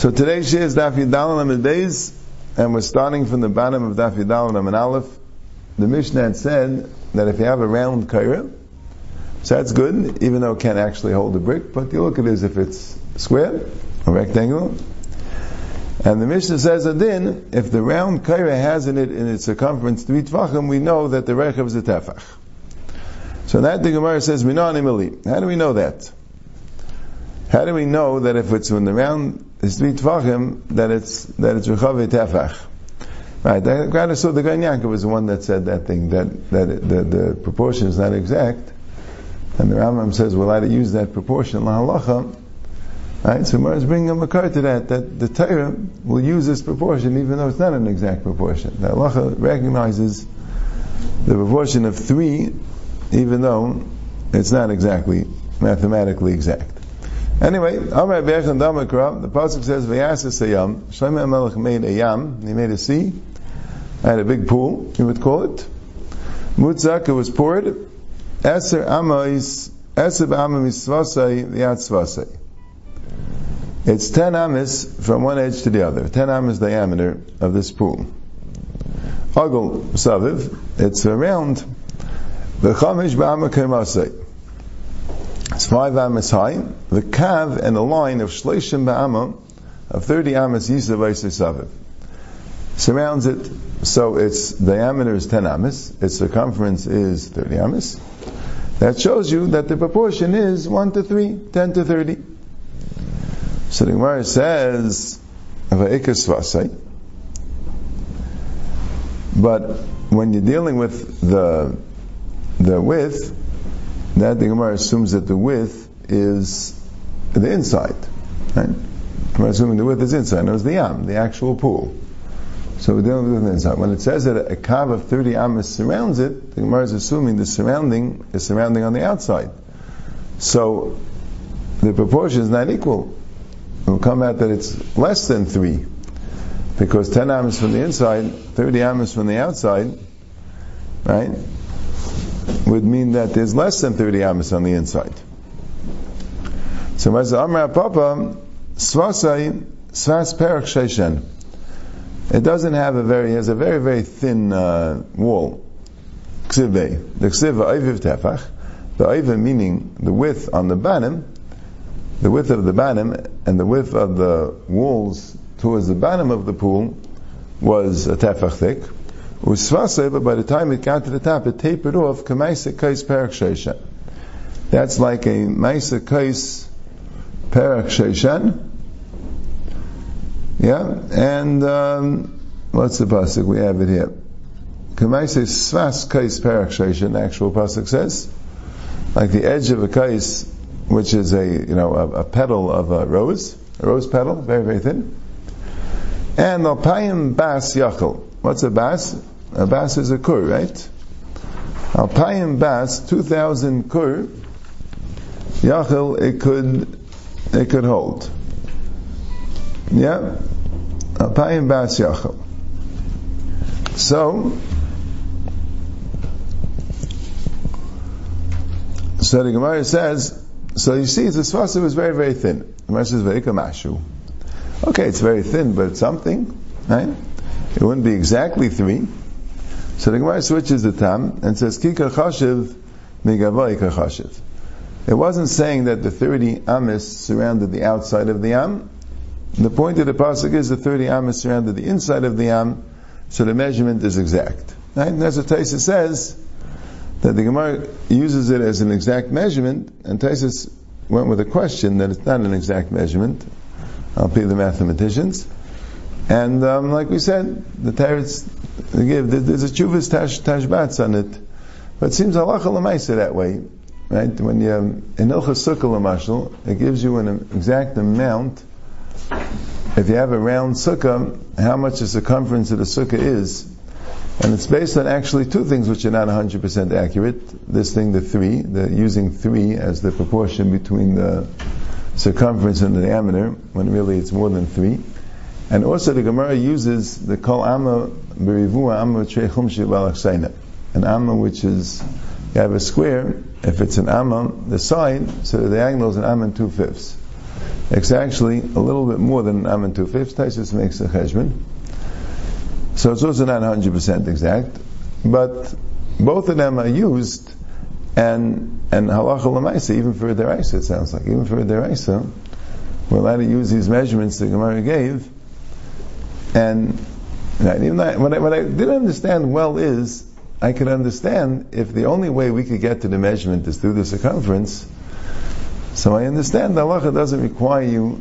So today's she is Daf Yidal and Beis, and we're starting from the bottom of Daf Yidal and Aleph. The Mishnah had said that if you have a round kaira, so that's good, even though it can't actually hold a brick, but you look at it as if it's square or rectangular. And the Mishnah says that then, if the round kaira has in it in its circumference three tvachim, we know that the rechav is a tefach. So that the Gemara says, How do we know that? How do we know that if it's when the round is three tvachim, that it's that it's rechav tefach? Right. The saw the Yankov was the one that said that thing that that it, the, the proportion is not exact, and the Rambam says allowed to use that proportion lahalacha. Right. So Gemara is bringing a makar to that that the Torah will use this proportion even though it's not an exact proportion. The halacha recognizes the proportion of three, even though it's not exactly mathematically exact. Anyway, Amar Bechan Damakra, the pasuk says, "Vayasas ayam." Shlomo Melech made a yam. He made a sea. Had a big pool. You would call it. Mutzak. It was poured. Eser amis. Eser amis svasai v'yat It's ten amis from one edge to the other. Ten amis diameter of this pool. Agul saviv. It's around. The chamish ba'amakim it's five amas high. The kav and the line of shleishim ba'ama of 30 amas yisav saviv surrounds it. So its diameter is 10 amas. Its circumference is 30 amas. That shows you that the proportion is 1 to 3, 10 to 30. So the Gemara says, but when you're dealing with the the width, that the Gemara assumes that the width is the inside. Right? We're assuming the width is inside. No, it's the yam, the actual pool. So we're dealing with the inside. When it says that a kav of 30 amas surrounds it, the Gemara is assuming the surrounding is surrounding on the outside. So the proportion is not equal. It will come out that it's less than 3. Because 10 amas from the inside, 30 amas from the outside, right? Would mean that there's less than 30 amas on the inside. So Amra Papa, Svasai, Svas Perach Sheshen. It doesn't have a very, it has a very, very thin uh, wall. Ksive. The Ksiva Ayviv Tefach. The Ayviv meaning the width on the bottom, the width of the bottom, and the width of the walls towards the bottom of the pool was a tefach thick. Usvase, but by the time it got to the top, it tapered off. Kamaisa kais perak. That's like a maisa kais perak. Yeah, and um, what's the pasuk? We have it here. Kamaisa svas kais perak. The actual pasuk says, like the edge of a kais, which is a you know a, a petal of a rose, a rose petal, very very thin. And alpayim bas yachel. What's a bas? A bas is a kur, right? Alpayim bas, 2,000 kur, yachel, it could, it could hold. Yeah? Alpayim bas yachel. So, so the Gemara says, so you see, the svasa was very, very thin. The Gemara says, mashu. Okay, it's very thin, but it's something, right? It wouldn't be exactly three. So the Gemara switches the tam and says, Kikar chashiv migavai chashiv. It wasn't saying that the 30 amis surrounded the outside of the am. The point of the pasuk is the 30 amis surrounded the inside of the am, so the measurement is exact. Right? And as the Taisa says, that the Gemara uses it as an exact measurement, and Taisus went with a question that it's not an exact measurement. I'll pay the mathematicians. And um, like we said, the Teretz give there's a chuvas tash tashbats on it, but it seems halacha lemaisa that way, right? When you in ilchas sukkah it gives you an exact amount. If you have a round sukkah, how much the circumference of the sukkah is, and it's based on actually two things which are not 100% accurate. This thing, the three, the using three as the proportion between the circumference and the diameter, when really it's more than three. And also the Gemara uses the kol amma berivua amma trechum An amma which is, you have a square, if it's an amma, the side, so the diagonal is an amma and two fifths. It's actually a little bit more than an am and two fifths. Taisus makes a cheshbon. So it's also not 100% exact, but both of them are used, and and halacha lemaisa, even for a deraisa, it sounds like, even for a deraisa, we're allowed to use these measurements the Gemara gave, and even though, what, I, what I didn't understand well is, I could understand if the only way we could get to the measurement is through the circumference, so I understand the halacha doesn't require you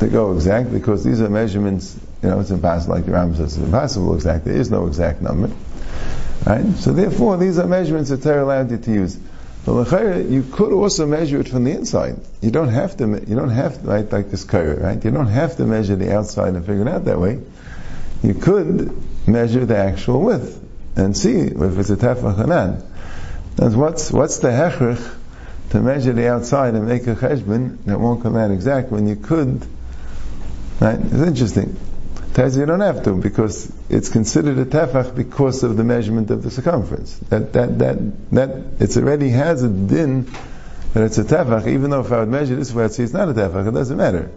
to go exact because these are measurements, you know, it's impossible, like the Ram says, it's impossible exact. There is no exact number. Right? So therefore, these are measurements that Torah allowed you to use. But you could also measure it from the inside. You don't have to, you don't have to, right, like this curve, right? You don't have to measure the outside and figure it out that way. You could measure the actual width and see if it's a tefach hanan. And what's, what's the hechrich to measure the outside and make a cheshbon that won't come out exact when you could, right? It's interesting. Taz, you don't have to because it's considered a tefach because of the measurement of the circumference. That that that that it already has a din that it's a tefach. Even though if I would measure this way, I'd say it's not a tefach. It doesn't matter.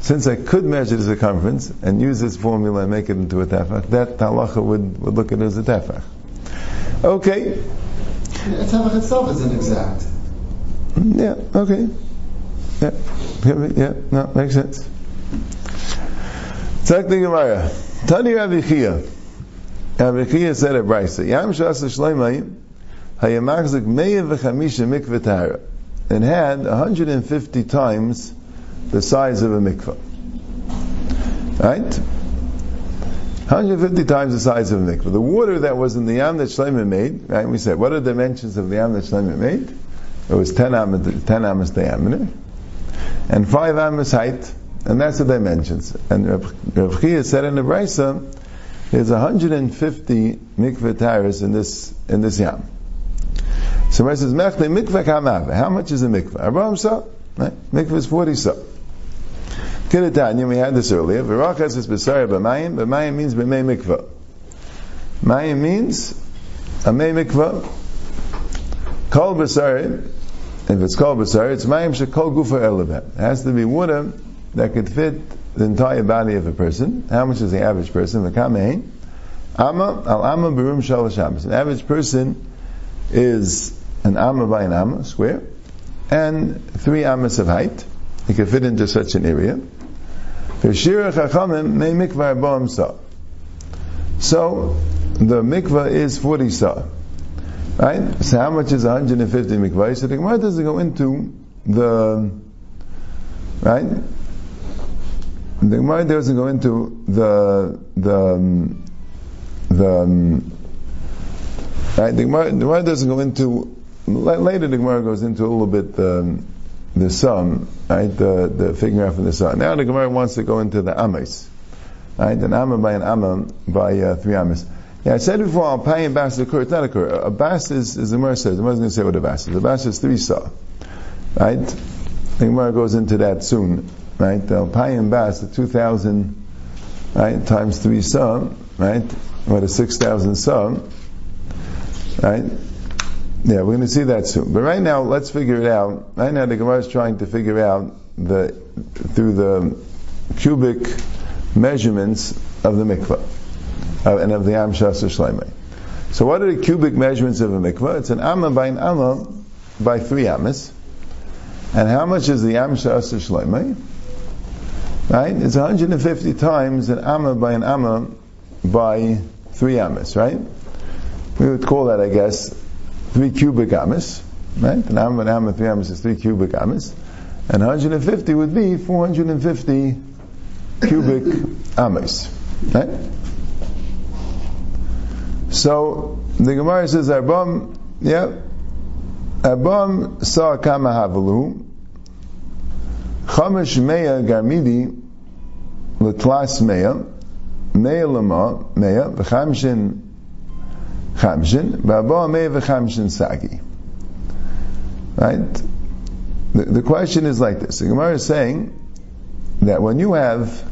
Since I could measure the circumference and use this formula and make it into a tefach, that halacha would, would look at it as a tefach. Okay. A tefach itself isn't exact. Yeah. Okay. Yeah. Yeah. No, makes sense. The Gemara. Tani Rabbi Chia. Rabbi Chia said at Brisa, Yam Shas Shleimai, Hayamachzik Meya V'chamisha Mikveh Tahara. Had 150 times the size of a mikveh. Right? 150 times the size of a mikveh. The water that was in the yam that Shlomo made, right? We said, what are the dimensions of the yam that Shlomo made? It was 10 amos, 10 amos diameter, and 5 amos height, and that's the dimensions. And Rav Chia said in the Brisa, there's 150 mikveh tires in this in this yam. So Rav says, Mechle mikveh kamav. How much is a mikveh? Abraham sa. Right? Mikveh is 40 sa. Kidatanya, we had this earlier. Virachas is besar b'mayim. B'mayim means b'may mikveh. Mayim means a may mikveh. Kol b'sar, if it's kol b'sar, it's mayim shekol gufa elevet. It has to be water that could fit the entire body of a person. How much is the average person? The Amma al berum. An average person is an amma by an amma, square, and three ammas of height. It could fit into such an area. So the mikvah is 40 sa. Right? So how much is 150 mikvah? So the Gemara doesn't go into the right the Gemara doesn't go into the the um, the um, right. The Gemara, the Gemara doesn't go into later. The Gemara goes into a little bit the um, the sum, right? The the figuring out from the sum. Now the Gemara wants to go into the ames, right? An amma by an amma by uh, three ames. Yeah, I said before, I'll pay a bas occur. It's not occur. A bas is, as the Gemara says, the Gemara's going to say what a bas is. A bas is three saw, right? The Gemara goes into that soon right? The Alpayim Bas, the 2,000, right, times 3 sum, right? What a 6,000 sum, right? Yeah, we're going to see that soon. But right now, let's figure it out. Right now, the Gemara is trying to figure out the, through the cubic measurements of the mikvah uh, and of the Am Shas Shleimai. So what are the cubic measurements of a mikvah? It's an amma by an amma by three ammas. And how much is the Am Shas Shleimai? Right? It's 150 times an amma by an amma by three ammas, right? We would call that, I guess, three cubic ammas, right? An amma, an amma, three ammas is three cubic ammas. And 150 would be 450 cubic ammas, right? So, the Gemara says, Arbam, yeah, Arbam saw kama havalu, Chamish Meya Garmidi Latlas Meya Meya Lama Meya V'chamshin Chamshin V'abo Meya V'chamshin Sagi Right? The, the question is like this. The Gemara is saying that when you have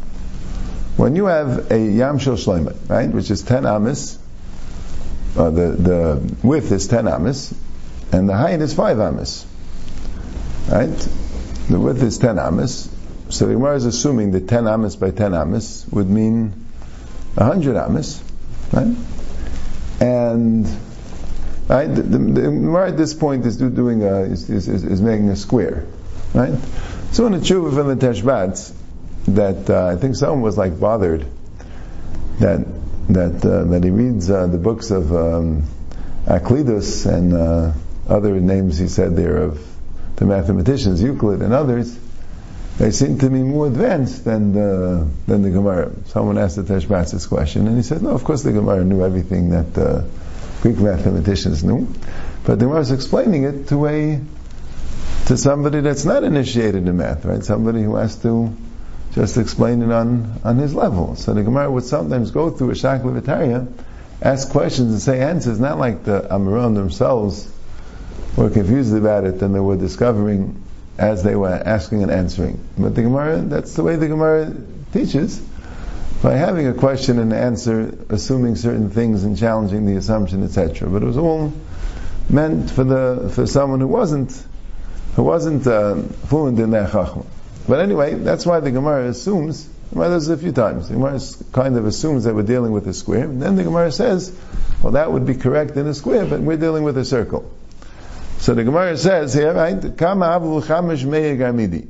when you have a Yam Shel Shleimet, right, which is 10 amis, uh, the, the width is 10 amis, and the height is 5 amis, right? The width is 10 amas, So the Gemara is assuming that 10 amas by 10 amas would mean 100 amas, right? And right, the, the, the Gemara at this point is do, doing a, is, is, is, making a square, right? So in the tshuva from the Teshbats, that uh, I think someone was like bothered that that uh, that he reads uh, the books of um, Aklidus and uh, other names he said there of the mathematicians, Euclid and others, they seem to be more advanced than the, than the Gemara. Someone asked the Teshbats this question, and he said, no, of course the Gemara knew everything that the uh, Greek mathematicians knew, but the Gemara is explaining it to a to somebody that's not initiated in math, right? Somebody who has to just explain it on, on his level. So the Gemara would sometimes go through a Shakla ask questions and say answers, not like the Amoraim themselves were confused about it and they were discovering as they were asking and answering. But the Gemara, that's the way the Gemara teaches. By having a question and answer, assuming certain things and challenging the assumption, etc. But it was all meant for the for someone who wasn't who wasn't uh, fluent in that chachma. But anyway, that's why the Gemara assumes. The Gemara does it a few times. The Gemara kind of assumes that we're dealing with a square, and then the Gemara says, "Well, that would be correct in a square, but we're dealing with a circle." So the Gemara says here, right, Kama Avlu Chamish Gamidi.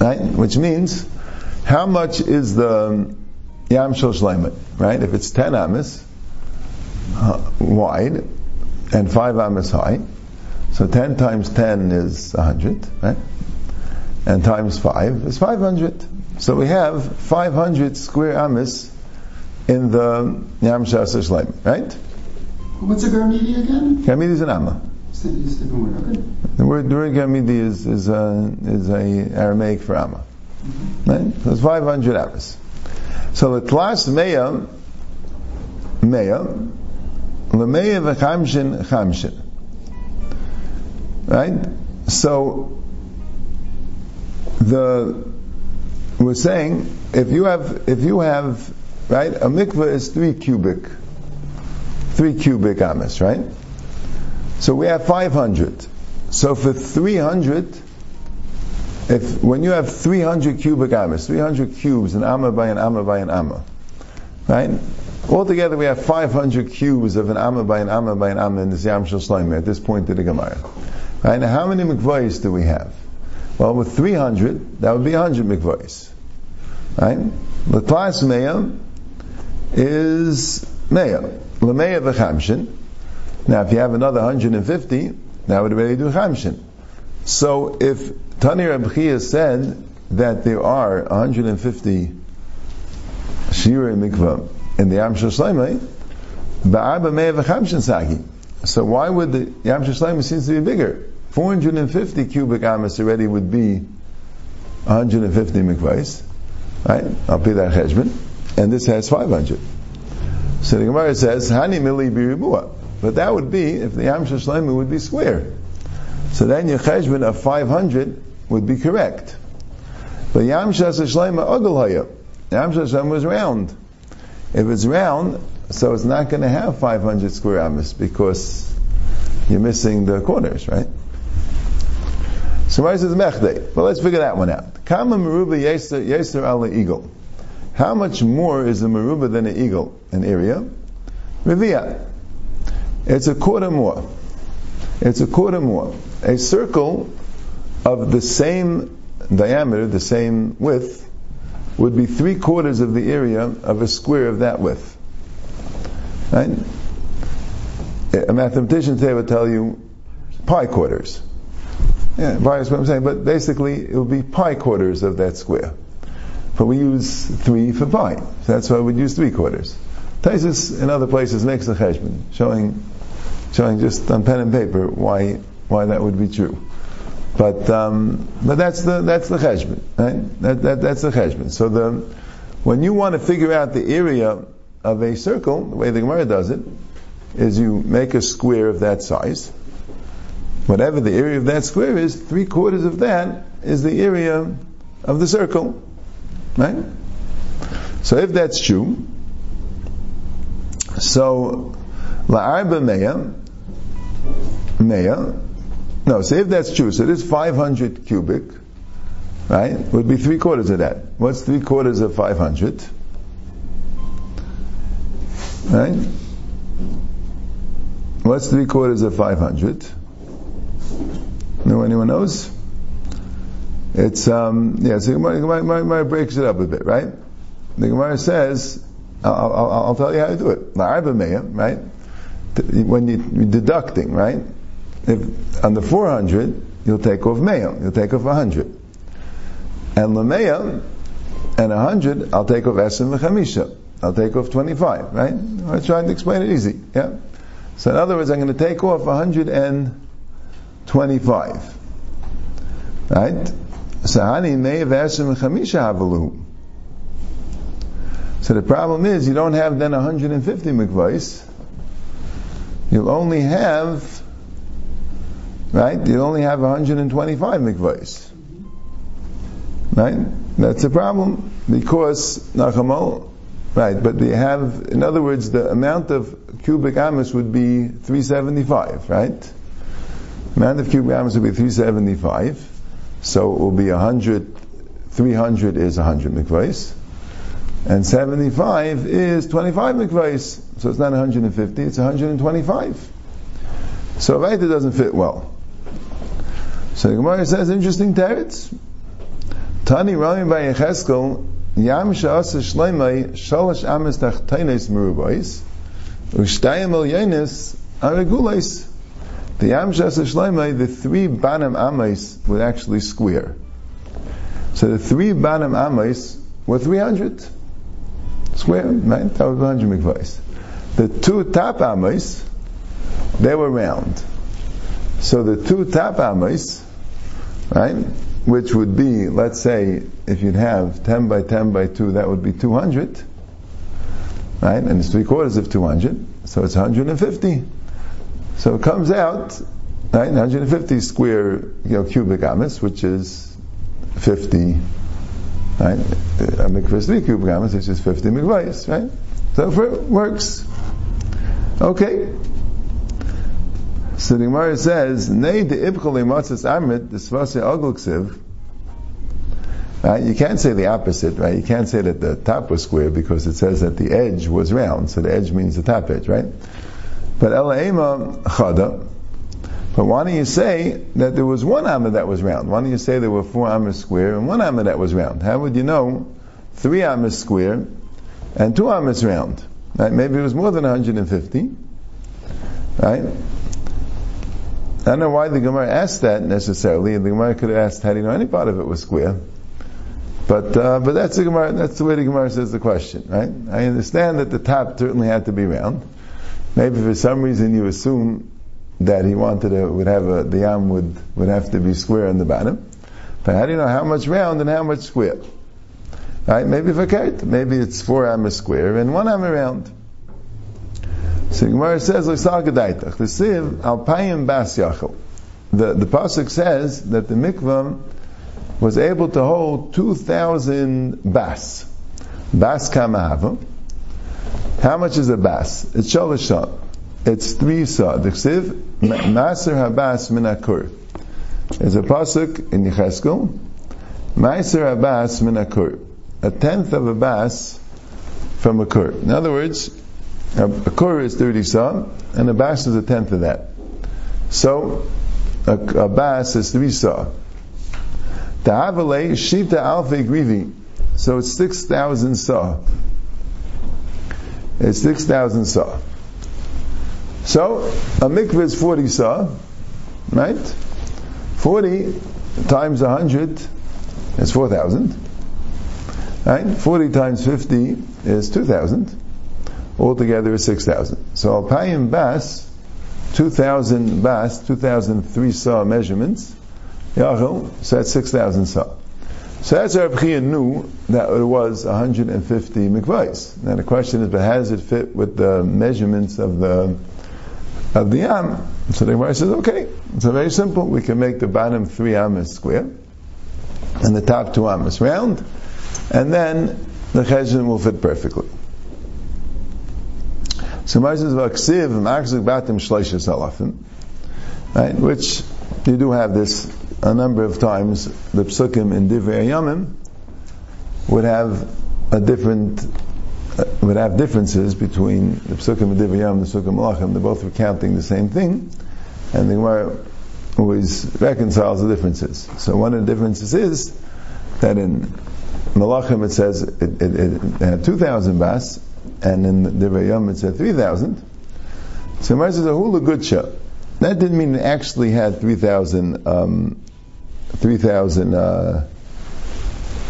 Right? Which means, how much is the Yam Shel? Right? If it's 10 amas uh, wide and 5 amas high, so 10 times 10 is 100, right? And times 5 is 500. So we have 500 square amas in the Yam Shel right? What's a Garmidi again? Garmidi is an amma. The word the word Garmidi is is a, is a Aramaic for amma. Mm-hmm. Right? So it's 500 ammas. So the class meya meya lemeya v'chamshin chamshin. Right? So the we're saying if you have if you have right a mikveh is three cubic three cubic amas, right? So we have 500. So for 300, if when you have 300 cubic amas, 300 cubes, an amma by an amma by an amma, right? Altogether we have 500 cubes of an amma by an amma by an amma in the Yam Shloimeh at this point of the Gemara. Right? Now how many mikvahs do we have? Well, with 300, that would be 100 mikvahs. Right? The class Meya is Meya. Lameya v'chamshin. Now, if you have another 150, that would already do chamshin. So, if Tani Rabchia said that there are 150 shira mikvah in the Yam Shloimeh, ba'arba meya v'chamshin sagi. So why would the Yam seems to be bigger? 450 cubic amas already would be 150 mikvahs, right? I'll pay that cheshbon, and this has 500. So the Gemara says, Hani mili. But that would be, if the Yam Shloimeh would be square. So then your cheshbon of 500 would be correct. But Yam Shloimeh agul haya. Yam Shloimeh was round. If it's round, so it's not going to have 500 square amas because you're missing the corners, right? So why says mechdei? Well, let's figure that one out. Kama meruba yeser ala eagle. How much more is a maruba than an eagle, an area? Revia. It's a quarter more. It's a quarter more. A circle of the same diameter, the same width, would be three quarters of the area of a square of that width. Right? A mathematician today would tell you pi quarters. Yeah, pi is what I'm saying, but basically it would be pi quarters of that square but we use three for pi. So that's why we'd use three quarters. Taisus in other places makes the cheshbon, showing, showing just on pen and paper why, why that would be true. But, um, but that's the, that's the cheshbon, right? That, that, that's the cheshbon. So the, when you want to figure out the area of a circle, the way the Gemara does it, is you make a square of that size. Whatever the area of that square is, three quarters of that is the area of the circle. Right? So if that's true, so la'arba meya, meya, no, so if that's true, so it is 500 cubic, right, would be three quarters of that. What's three quarters of 500? Right? What's three quarters of 500? No, anyone knows? It's, um, yeah, so Gemara, Gemara, Gemara breaks it up a bit, right? The Gemara says, I'll, I'll, I'll tell you how to do it. right? When you, you're deducting, right? If on the 400, you'll take off Meya, you'll take off 100. And Lameya, and 100, I'll take off Esim Chamisha. I'll take off 25, right? I'm trying to explain it easy, yeah? So in other words, I'm going to take off 125. Right? So Hani Meya Esim Chamisha. So the problem is you don't have then 150 mikvahs. You'll only have, right? You'll only have 125 mikvahs. Right? That's a problem because Nachamol, right? But they have, in other words, the amount of cubic amas would be 375, right? The amount of cubic amas would be 375. So it will be 100, 300 is 100 mikvahs. And 75 is 25 mikvahs. So it's not 150, it's 125. So right, it doesn't fit well. So the Gemara says, interesting teretz. Tani Rami bar Yecheskel, Yam Sha'asa Shleimai, Shalosh Ames Tachteines Merubais, Ushtayim El Yenis, Aregulais. The Yam Sha'asa the three Banam Ames would actually square. So the three Banam Ames were 300 square, right? That was 100 mikvahs. The two top amis, they were round. So the two top amis, right, which would be, let's say, if you'd have 10 by 10 by 2, that would be 200, right? And it's three quarters of 200, so it's 150. So it comes out, right, 150 square, you know, cubic amis, which is 50 right? A mikvah three cubic amas, which is 50 mikvahs, right? So it works. Okay. So the Gemara says, Nei de ibchal matzas amrit desvase agluksiv. Right? You can't say the opposite, right? You can't say that the top was square because it says that the edge was round, so the edge means the top edge, right? But elaima chada, but why don't you say that there was one amma that was round? Why don't you say there were four ammas square and one amma that was round? How would you know three ammas square and two ammas round? Right? Maybe it was more than 150. Right? I don't know why the Gemara asked that necessarily. The Gemara could have asked, how do you know any part of it was square? But uh, but that's the Gemara. That's the way the Gemara says the question, right? I understand that the top certainly had to be round. Maybe for some reason you assume that he wanted to would have a the yam would would have to be square on the bottom. But how do you know how much round and how much square? Right? Maybe for fakert. Maybe it's four amas square and one am round. So Gemara says. The siv alpayim bas yachel. The the pasuk says that the mikvah was able to hold two thousand bas. Bas kamahava. How much is a bas? It's shalosh it's three sa. The ksiv maser habas min akur. There's a pasuk in Yecheskel. Maser habas min akur. A tenth of a bas from a kur. In other words, a, a kur is 30 sa, and a bas is a tenth of that. So, a, a bas is three sa. Ta'avale shita alfa grivi. So it's 6,000 sa. It's 6,000 sa. So, a mikveh is 40 sa, right? 40 times 100 is 4,000. Right? 40 times 50 is 2,000. Altogether is 6,000. So Alpayim Bas, 2,000 Bas, 2,003 saw measurements, Yachel, so that's 6,000 saw. So that's our Bchia knew that it was 150 mikvahs. Now the question is, but how does it fit with the measurements of the of the am. So the Gemara says, okay, it's very simple. We can make the bottom three amas square, and the top two amas round, and then the cheshire will fit perfectly. So Gemara says, "Vaksiv batim shleishes alafim," right? Which you do have this a number of times the psukim in Divrei Yamim would have a different uh, would have differences between the psukim in Divrei Yamim and the psukim Malachim. They're both recounting the same thing, and the Gemara always reconciles the differences. So one of the differences is that in Malachim it says it, it, it had 2,000 bas, and in Divrei Yamim it said 3,000. So Gemara says a hula gutsha. That didn't mean it actually had 3,000 um, 3,000 uh,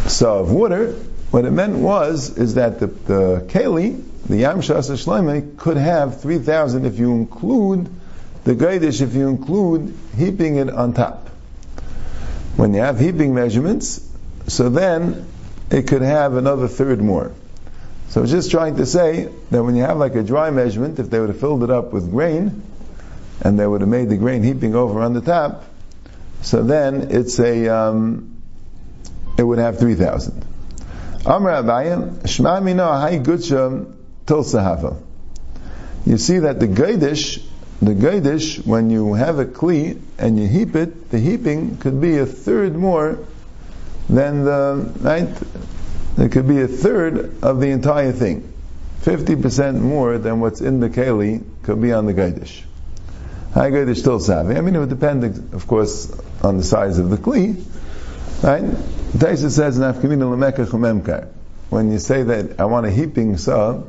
saw of water. What it meant was is that the, the keli, the Yam Shasa could have 3,000 if you include the Gaidish, if you include heaping it on top. When you have heaping measurements, so then it could have another third more. So I was just trying to say that when you have like a dry measurement, if they would have filled it up with grain, and they would have made the grain heaping over on the top, so then it's a, um, it would have 3,000. Amr Abayim, Shema Mino Ahai Gutsha Til Sahava. You see that the Gaidish, the Gaidish, when you have a Kli and you heap it, the heaping could be a third more than the, right? It could be a third of the entire thing. 50% more than what's in the Keli could be on the Gaidish. High Gaidish still savvy. I mean, it would depend, of course, on the size of the Kli. Right? Taisa says, Nafkamina. When you say that I want a heaping saw,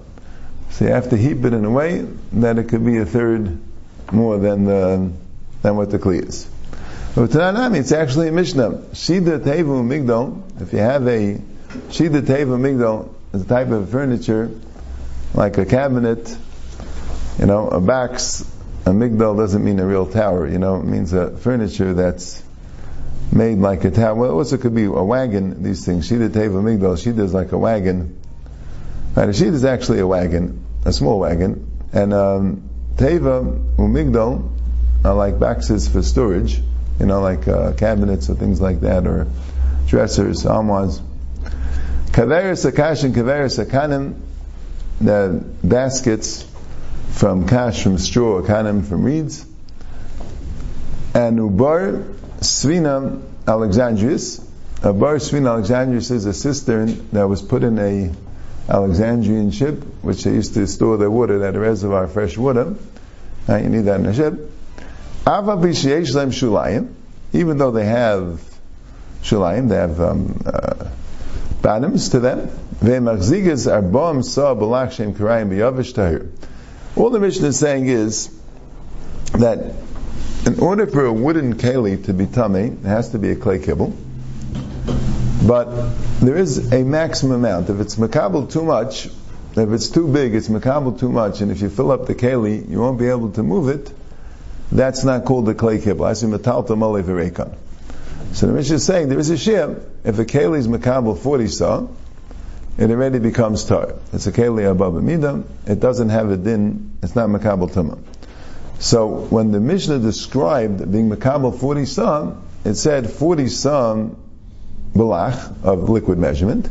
so you have to heap it in a way that it could be a third more than the, than what the Kli is. But it's actually a Mishnah. Shida Tevu Migdal, if you have a Shida Tevu Migdal, is a type of furniture, like a cabinet, you know, a box, a migdal doesn't mean a real tower, you know, it means a furniture that's made like a tower. Well, also could be a wagon, these things. Shida Teva Migdal, Shida is like a wagon. Right, a Shida is actually a wagon, a small wagon. And um, Teva Umigdal are like boxes for storage you know, like uh, cabinets or things like that, or dressers, armoires. Kaveris akash and kaveris akanim, the baskets from cash, from straw, akanim from reeds, and ubar svina alexandrius. A bar svina alexandrius is a cistern that was put in a Alexandrian ship, which they used to store their water, that reservoir fresh water. Now you need that in a ship. Even though they have shulayim, they have um, uh, bottoms to them. Ve'machzigas arbom sa b'lach shem karayim b'yavish tahir. All the mission is saying is that in order for a wooden keli to be tummy, it has to be a clay kibble. But there is a maximum amount. If it's makabel too much, if it's too big, it's makabel too much, and if you fill up the keli, you won't be able to move it that's not called the clay kibbutz. I say metalta male. So the Mishnah is saying there is a shir. If a keli is makabel 40 saw, it already becomes tar. It's a keli above a midah. It doesn't have a din. It's not makabel tumah. So when the Mishnah described being makabel 40 saw, it said 40 saw balach of liquid measurement,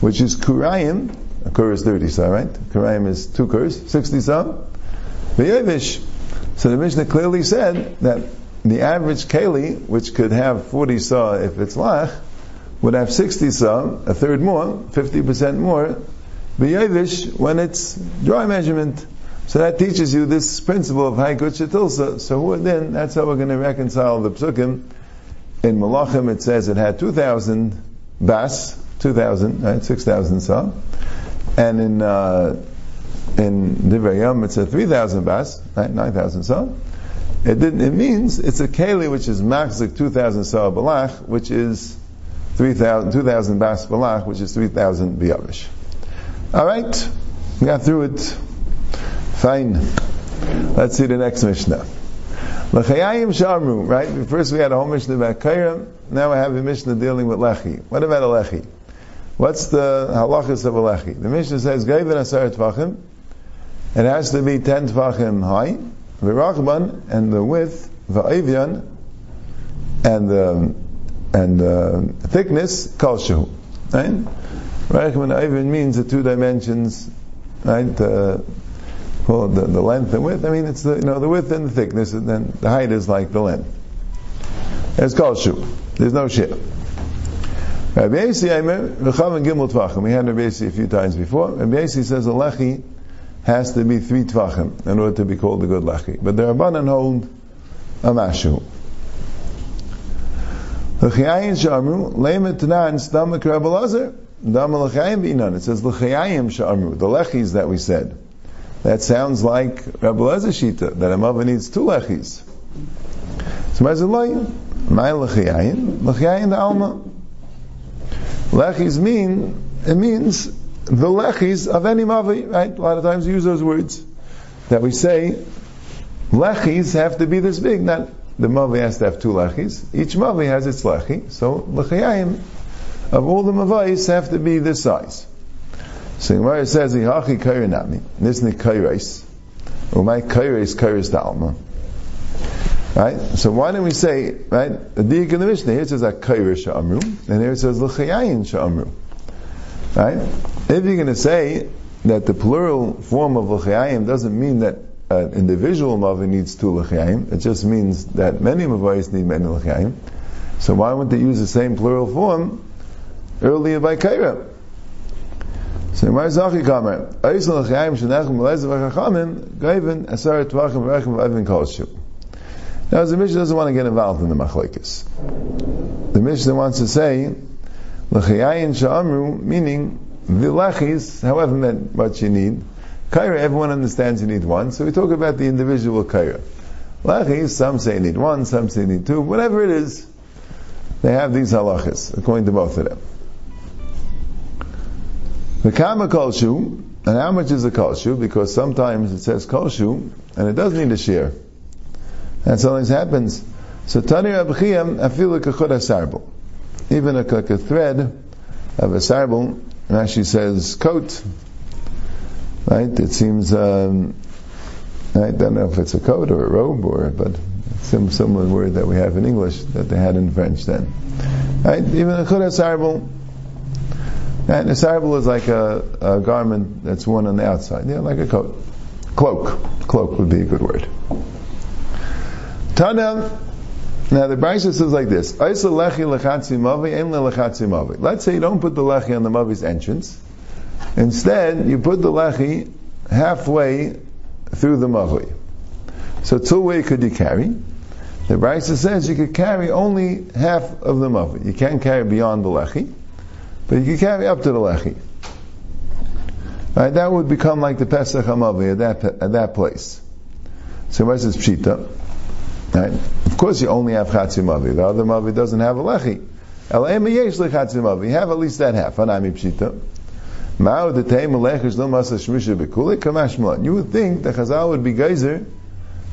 which is kurayim. A kur is 30 saw, right? Kurayim is two kurs, 60 saw. V'yevish so the Mishnah clearly said that the average keli, which could have 40 saw if it's lach, would have 60 saw, a third more, 50% more, b'yavish when it's dry measurement. So that teaches you this principle of haikut shetilsa. So then, that's how we're going to reconcile the psukim. In Malachim it says it had 2,000 bas, 2,000, right, 6,000 saw. And in uh, in Divrei it said 3,000 bas, right, 9,000 saw. It it means it's a keli which is machzik 2,000 saw balach, which is 3,000, 2,000 bas balach, which is 3,000 biyavish. Alright, we got through it. Fine. Let's see the next Mishnah. L'chayayim shamru, right? First we had a whole Mishnah about Kairam, now we have a Mishnah dealing with Lechi. What about a Lechi? What's the halachas of a Lechi? The Mishnah says, Gaivan asar tvachim, it has to be 10 tvachim high, v'rachban, and the width, v'avian, and the, and the thickness, kalshu. Right? Rachman avian means the two dimensions, right? Uh, well, the, the length and width. I mean, it's the, you know, the width and the thickness, and then the height is like the length. It's called shu. There's no share. Rabbi Yasi Rechav and Gimel Tvachim. We had Rabbi a few times before. Rabbi Yasi says a lechi has to be three Tvachim in order to be called a good lechi. But the Rabbanan hold a mashu. L'chayayin shamru, leimet tanan, stamak Rabbi Lazar, dama l'chayim v'inan. It says l'chayayim shamru, the lechis that we said. That sounds like Rabbi Lazar Shita, that a mother needs two lechis. So, Mazilayim, my l'chayayim, l'chayayim the alma. Lechis mean, it means the lechis of any mavi, right? A lot of times we use those words. That we say, lechis have to be this big, not the mavi has to have two lechis. Each mavi has its lechi, so lechayim of all the mavais have to be this size. So Gemara says, "Ihachi kairinami nisni kairis, umay kairis kairis dalma." Right. So why don't we say right? The dik in the Mishnah here says that kairish amru, and here it says l'chayayin sha'amru. Right. If you're going to say that the plural form of l'chayim doesn't mean that an individual mavi needs two l'chaim. It just means that many mavayis need many l'chaim. So why wouldn't they use the same plural form earlier by kaira? So my zachi kamer, gaiven asar kolshu. Now the Mishnah doesn't want to get involved in the machlekes. The Mishnah wants to say, l'chayayin sha'amru, meaning the lechis, however much you need, Kaira, everyone understands you need one, so we talk about the individual Kaira. Lachis, some say you need one, some say you need two, whatever it is, they have these halachas, according to both of them. The Kama Kolshu, and how much is a Kolshu? Because sometimes it says Kolshu, and it does need a shear. That sometimes happens. So Tani Rabchiyam, like a chud. Even a, like a thread of a sarbel, Rashi says coat, right? It seems, um, I don't know if it's a coat or a robe or, but some similar word that we have in English that they had in French then. Right? Even a chud sarbel, and a sarbel is like a, a, garment that's worn on the outside, yeah, like a coat. Cloak. Cloak would be a good word. Tana, now the Brisa says like this: Let's say you don't put the lechi on the mavi's entrance. Instead, you put the lechi halfway through the mavi. So two way could you carry? The Brisa says you could carry only half of the mavi. You can't carry beyond the lechi, but you can carry up to the lechi. Right, that would become like the Pesach Hamavi at that at that place. So what is pshita? Right? Of course, you only have Chatzi Mavi. The other Mavi doesn't have a Lechi. You have at least that half. Anami Pshita. You would think the Chazal would be geyser.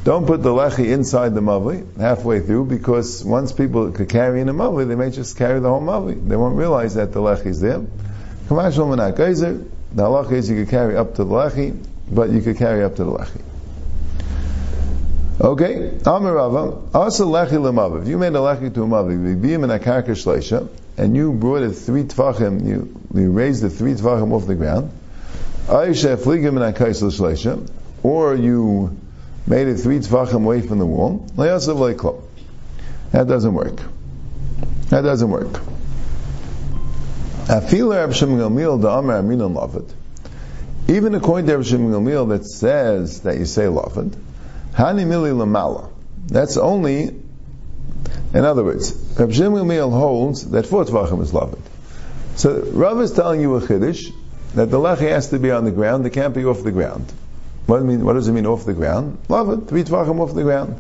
Don't put the lechi inside the mavi halfway through, because once people could carry in a mavi, they may just carry the whole mavi. They won't realize that the lechi is there. Kamash not geyser. The halacha is you could carry up to the lechi, but you could carry up to the lechi. Okay, Amarava, also lechi. If you made a lechi to a mavi, v'biyim in a karka shleisha, and you brought it three tvachim, you, you raised the three tvachim off the ground, or you made it three tvachim away from the wall. That doesn't work. That doesn't work. Even according to Reb Shimon that says that you say Lavid, Hani mili lamala. That's only, in other words, Rab Shimon holds that four tvachim is lavid. So Rav is telling you a chiddush that the lechi has to be on the ground. It can't be off the ground. What, mean, what does it mean off the ground? Lavid, three tvachim off the ground.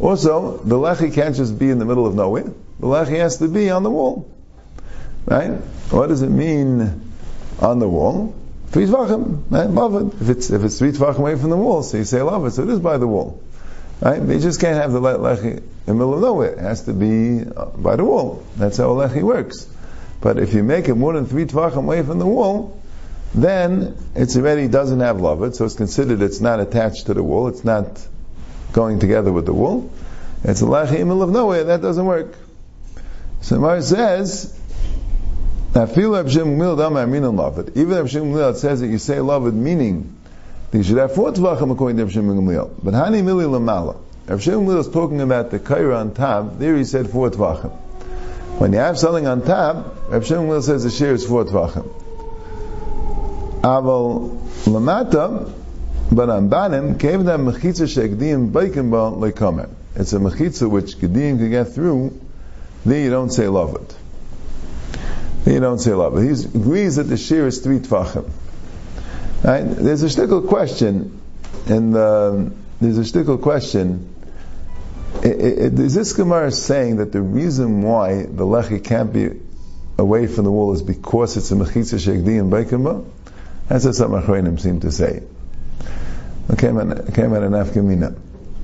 Also, the lechi can't just be in the middle of nowhere. The lechi has to be on the wall. Right? What does it mean on the wall? Three tvachim, right? If it's if it's three tvachim away from the wall, so you say love. So it is by the wall, right? You just can't have the lechi in the middle of nowhere. It has to be uh, by the wall. That's how a lechi works. But if you make it more than three tvachim away from the wall, then it's already doesn't have love so it's considered it's not attached to the wall. It's not going together with the wall. It's a lechi in the middle of nowhere. That doesn't work. So Mar says even Rav Shimon says that you say love it meaning you should have four tvachim according to Rav Shimon But hani mili lamala. Rav Shimon Gamliel is talking about the kaira on top. There he said four tvachim. When you have something on top, Rav Shimon Gamliel says the shear is four tvachim. Aval lamata, but on banim, came them mechitza shegdim baikim ba leikamer. It's a mechitza which gedim can get through. Then you don't say love it. Then you don't say love it. He agrees that the shear is three tvachim. Right? There's a shtickle question, and the, there's a shtickle question. is this Gemara saying that the reason why the lechi can't be away from the wall is because it's a mechitza shegdi and baikamba? That's what some achronim seem to say. Man, came out an afkamina.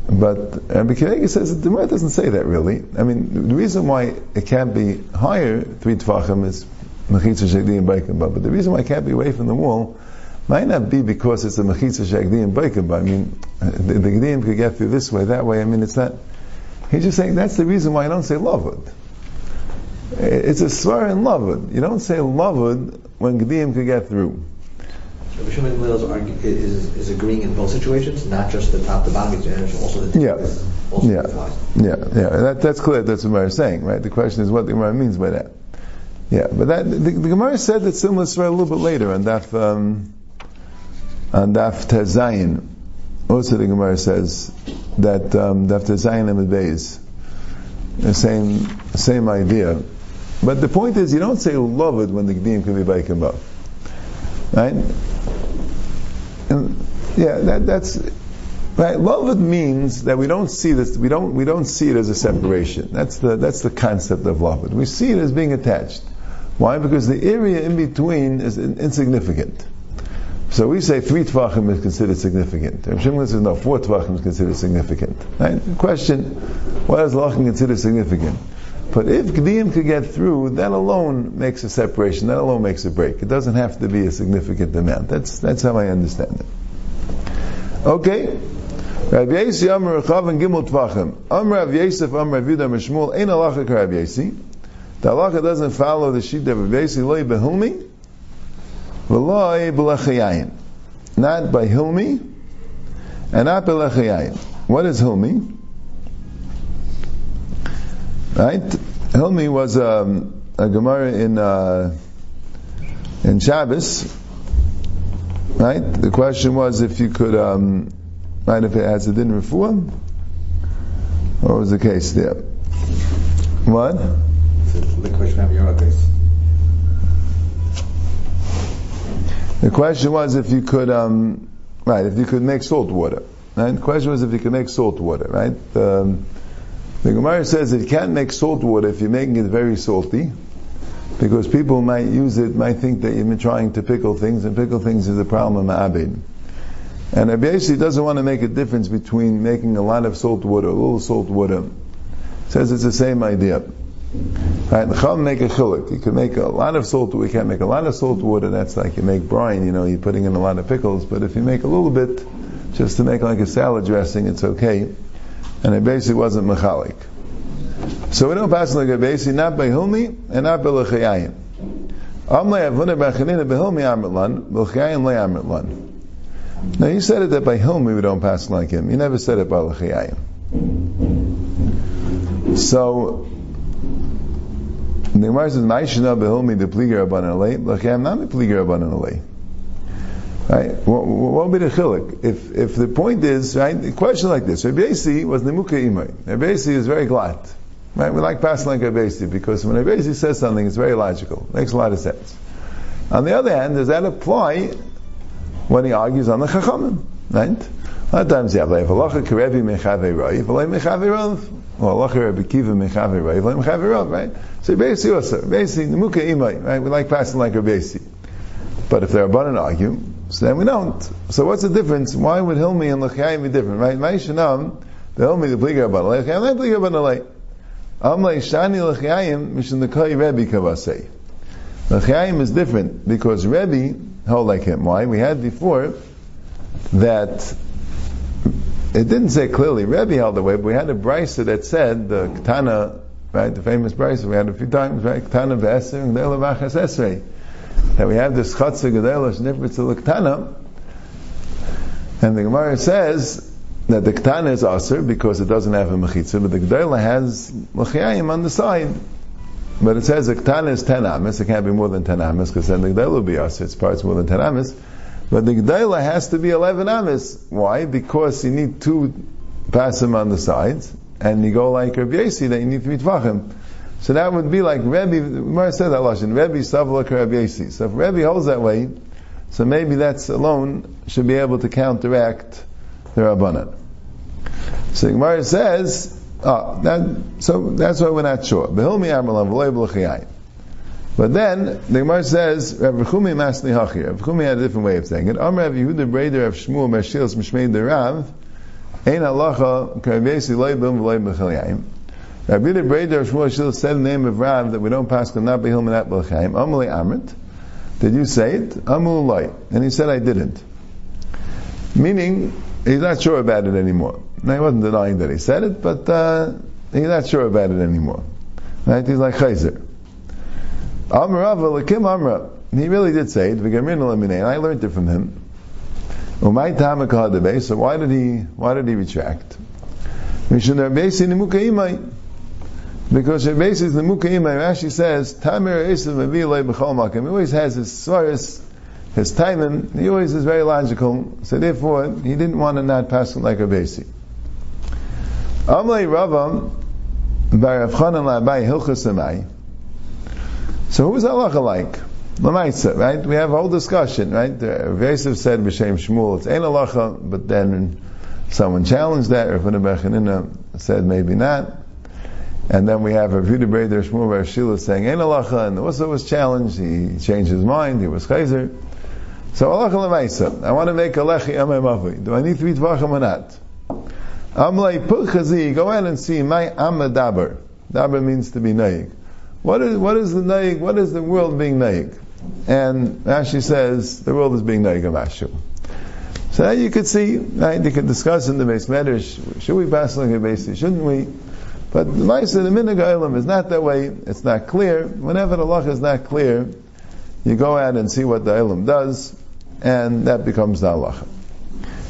But Rabbi Kiregi says the Gemara doesn't say that really. I mean, the reason why it can't be higher, three tefachim, is mechitza shegdi and baikamba. But the reason why it can't be away from the wall might not be because it's a mechitza shagdim baikim. I mean, the, the gdim could get through this way, that way. I mean, it's not. He's just saying that's the reason why I don't say lavud. It's a swear in lavud. You don't say lavud when gdim could get through. So Shimon is, is, is agreeing in both situations, not just the top to bottom, also the yeah, also yeah, yeah, yeah. That, that's clear. That's what Gemara is saying, right? The question is what the Gemara means by that. Yeah, but that the, the Gemara said that similar story a little bit later, and that. Um, on Daf Tezayin, also the Gemara says that um, Daf Tezayin and Beis, the same same idea. But the point is, you don't say love it when the Gdim can be Baikim Bav. Right? And yeah, that, that's right. Love it means that we don't see this. We don't we don't see it as a separation. That's the that's the concept of love it. We see it as being attached. Why? Because the area in between is insignificant. So we say three tvachim is considered significant. Rav Shimon says no, four tvachim is considered significant. Right? Question: What is lachim considered significant? But if Gdiyim could get through, that alone makes a separation. That alone makes a break. It doesn't have to be a significant amount. That's that's how I understand it. Okay. Rav Yesi Amr Rechav and Gimel Tvachim. Amr Rav Yosef Amr Rav Yudah Mishmul Ein Halacha Rav Yesi. The halacha doesn't follow the sheet of Rav Yesi Loi Behilmi. Not by Hilmi, and not b'lechayayin. What is Hilmi? Right? Hilmi was um, a Gemara in uh, in Shabbos. Right? The question was if you could, um, right, if it has a din refuah. What was the case there? What? The question of your case. The question was if you could, um, right, if you could make salt water. Right? The question was if you could make salt water, right? Um, the Gemara says you can't make salt water if you're making it very salty, because people might use it, might think that you've been trying to pickle things, and pickle things is a problem in Ma'abed. And Rabbi basically doesn't want to make a difference between making a lot of salt water, a little salt water. Says it's the same idea. Right, the Chum make a chiluk. You can make a lot of salt. We can't make a lot of salt water. That's like you make brine. You know, you're putting in a lot of pickles. But if you make a little bit, just to make like a salad dressing, it's okay. And it basically wasn't mechalik. So we don't pass like a basic not by hilmi and not by lechayim. Now he said it that by hilmi we don't pass like him. He never said it by lechayim. So the Gemara says, "Ma'ishna behilmi aban alei, lachem not the pliger aban alei." Right? What, what would be the chilik? If if the point is right, the question like this: Rabbi was nemuka imay. Rabbi is very glad. Right? We like passing like Rabbi because when Rabbi says something, it's very logical. Makes a lot of sense. On the other hand, does that apply when he argues on the chachamim? Right? A lot of times you have like halacha karevi mechavei roi, v'lei mechavei rav, or halacha Rabbi Kiva mechavei roi, v'lei mechavei rav, right? So basically also, basically the muka imay, right? We like passing like Rabbi But if they're abundant argue, so then we don't. So what's the difference? Why would Hilmi and Lechayim be different, right? Ma'ishanam, the Hilmi the pliga abban Lechayim, not pliga abban alei. Amlei shani Lechayim, mishin the kai Rebbe kavasei. Lechayim is different because Rebbe held like him. Why? We had before that it didn't say clearly Rebbe held the way, but we had a brisa that said the Ketana, right, the famous brisa we had a few times, right, Ketana v'eser and v'achas esrei, that we have this chatzah gedela shnifritz l'Ketana, and the Gemara says that the Ketana is Aser because it doesn't have a Mechitza, but the Gdela has L'chayim on the side. But it says the Ketana is 10 Amis, it can't be more than 10 Amis, because then the Gdela will be Aser, its parts more than 10 Amis. But the Gdela has to be 11 Amis. Why? Because you need two pasim on the sides, and you go like Rabbi Yasi, that you need three Tvachim. So that would be like Rebbe, Gemara said that Lashon, Rebbe Savlak Rabbi Yasi. So if Rebbe holds that way, so maybe that's alone should be able to counteract the Rabbanan. So Gemara says, oh, that, so that's why we're not sure. Behilmi Amalam v'loy But then the Gemara says, Rav Chumi Masni Hachi. Rav Chumi had a different way of saying it. Am Rav Yehuda Breder of Shmuel Mershils Mishmei Derav Ein halacha k'ravesi loy bim v'loy b'chalayim. Rabbi Yehuda Breder of Shmuel Mershils said the name of Rav that we don't pass on not behilmi not b'chalayim. Amalei Amrit. Did you say it? Amul loy. And he said I didn't. Meaning, he's not sure about it anymore. Now, he wasn't denying that he said it, but uh, he's not sure about it anymore. Right? He's like Chayzer. Amra Lakim Amra. He really did say it. I learned it from him. So why did he why did he retract? Because Rebbeis is the Mukaimai. Rashi says, Tamir Esav Mavi B'chol Makim. He always has his svaris his timing, he always is very logical. So therefore, he didn't want to not pass it like a basi. Amlei Ravam, by Chanan. So who's Allah like? Lamaisa, right? We have a whole discussion, right? Evasive said B'Shem Shmuel, it's Ein Alacha, but then someone challenged that, Rav Bechanina said maybe not. And then we have Rav Yehuda Breder Shmuel Rav Shila saying Ein Alacha, and also was challenged, he changed his mind, he was Chayzer. So Allah lemaisa. I want to make a lechi amay mavi. Do I need to eat tvachim or not? Amlay pulchazi. Go ahead and see my amadaber. Daber means to be naig. What is what is the naig? What is the world being naig? And Rashi says the world is being naig of Ashu. So you could see, right, you could discuss in the base medrash, should we pass like a base, shouldn't we? But the Maisa, the Minig is not that way, it's not clear. Whenever the law is not clear, you go out and see what the Ilm does, and that becomes the halacha.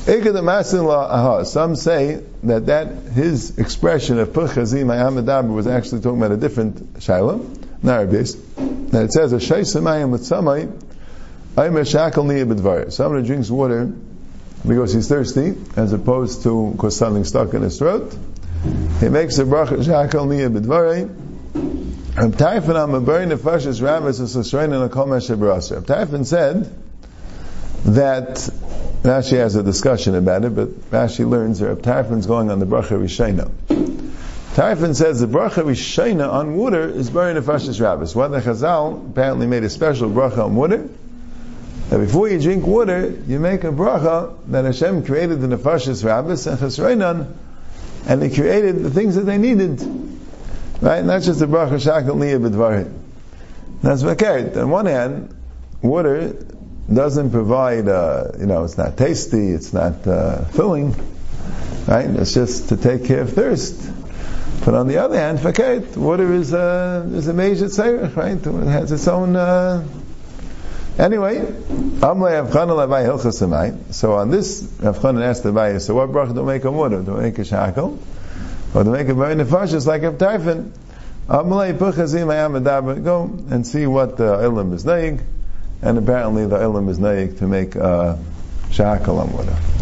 Uh-huh. Some say that that his expression of Puchazi Mayamadaber was actually talking about a different Shiloh, Narabis. That it says a Shaisamayim with Samai, I'm a Shakal. Someone drinks water because he's thirsty, as opposed to because something stuck in his throat. He makes a bracha Shakal Niya Bidvar. Rab Tarfon am a burn the fashis rabbis is a srein and a kol meshe said that Rashi has a discussion about it, but Rashi learns that Tarfon going on the bracha Rishayna. Tarfon says the bracha Rishayna on water is buried in Fashis Rabbis. What the Chazal apparently made a special bracha on water. That before you drink water, you make a bracha that Hashem created the Nefashis Rabbis and Chesreinan, and He created the things that they needed. Right? Not just the bracha Shakal B'dvarim. That's what carried. On one hand, water doesn't provide, uh, you know, it's not tasty, it's not uh, filling, right? It's just to take care of thirst. But on the other hand, faket, water is a, is a major tzerich, right? It has its own, uh, anyway, so on this, Avchanan asked the Abaye, so what bracha do we make on water? Do we make a shackle? Or do we make a very nefashis like a Tarfon? Go and see what the ilm is naig and apparently the ilm is naik to make uh, shakal on water.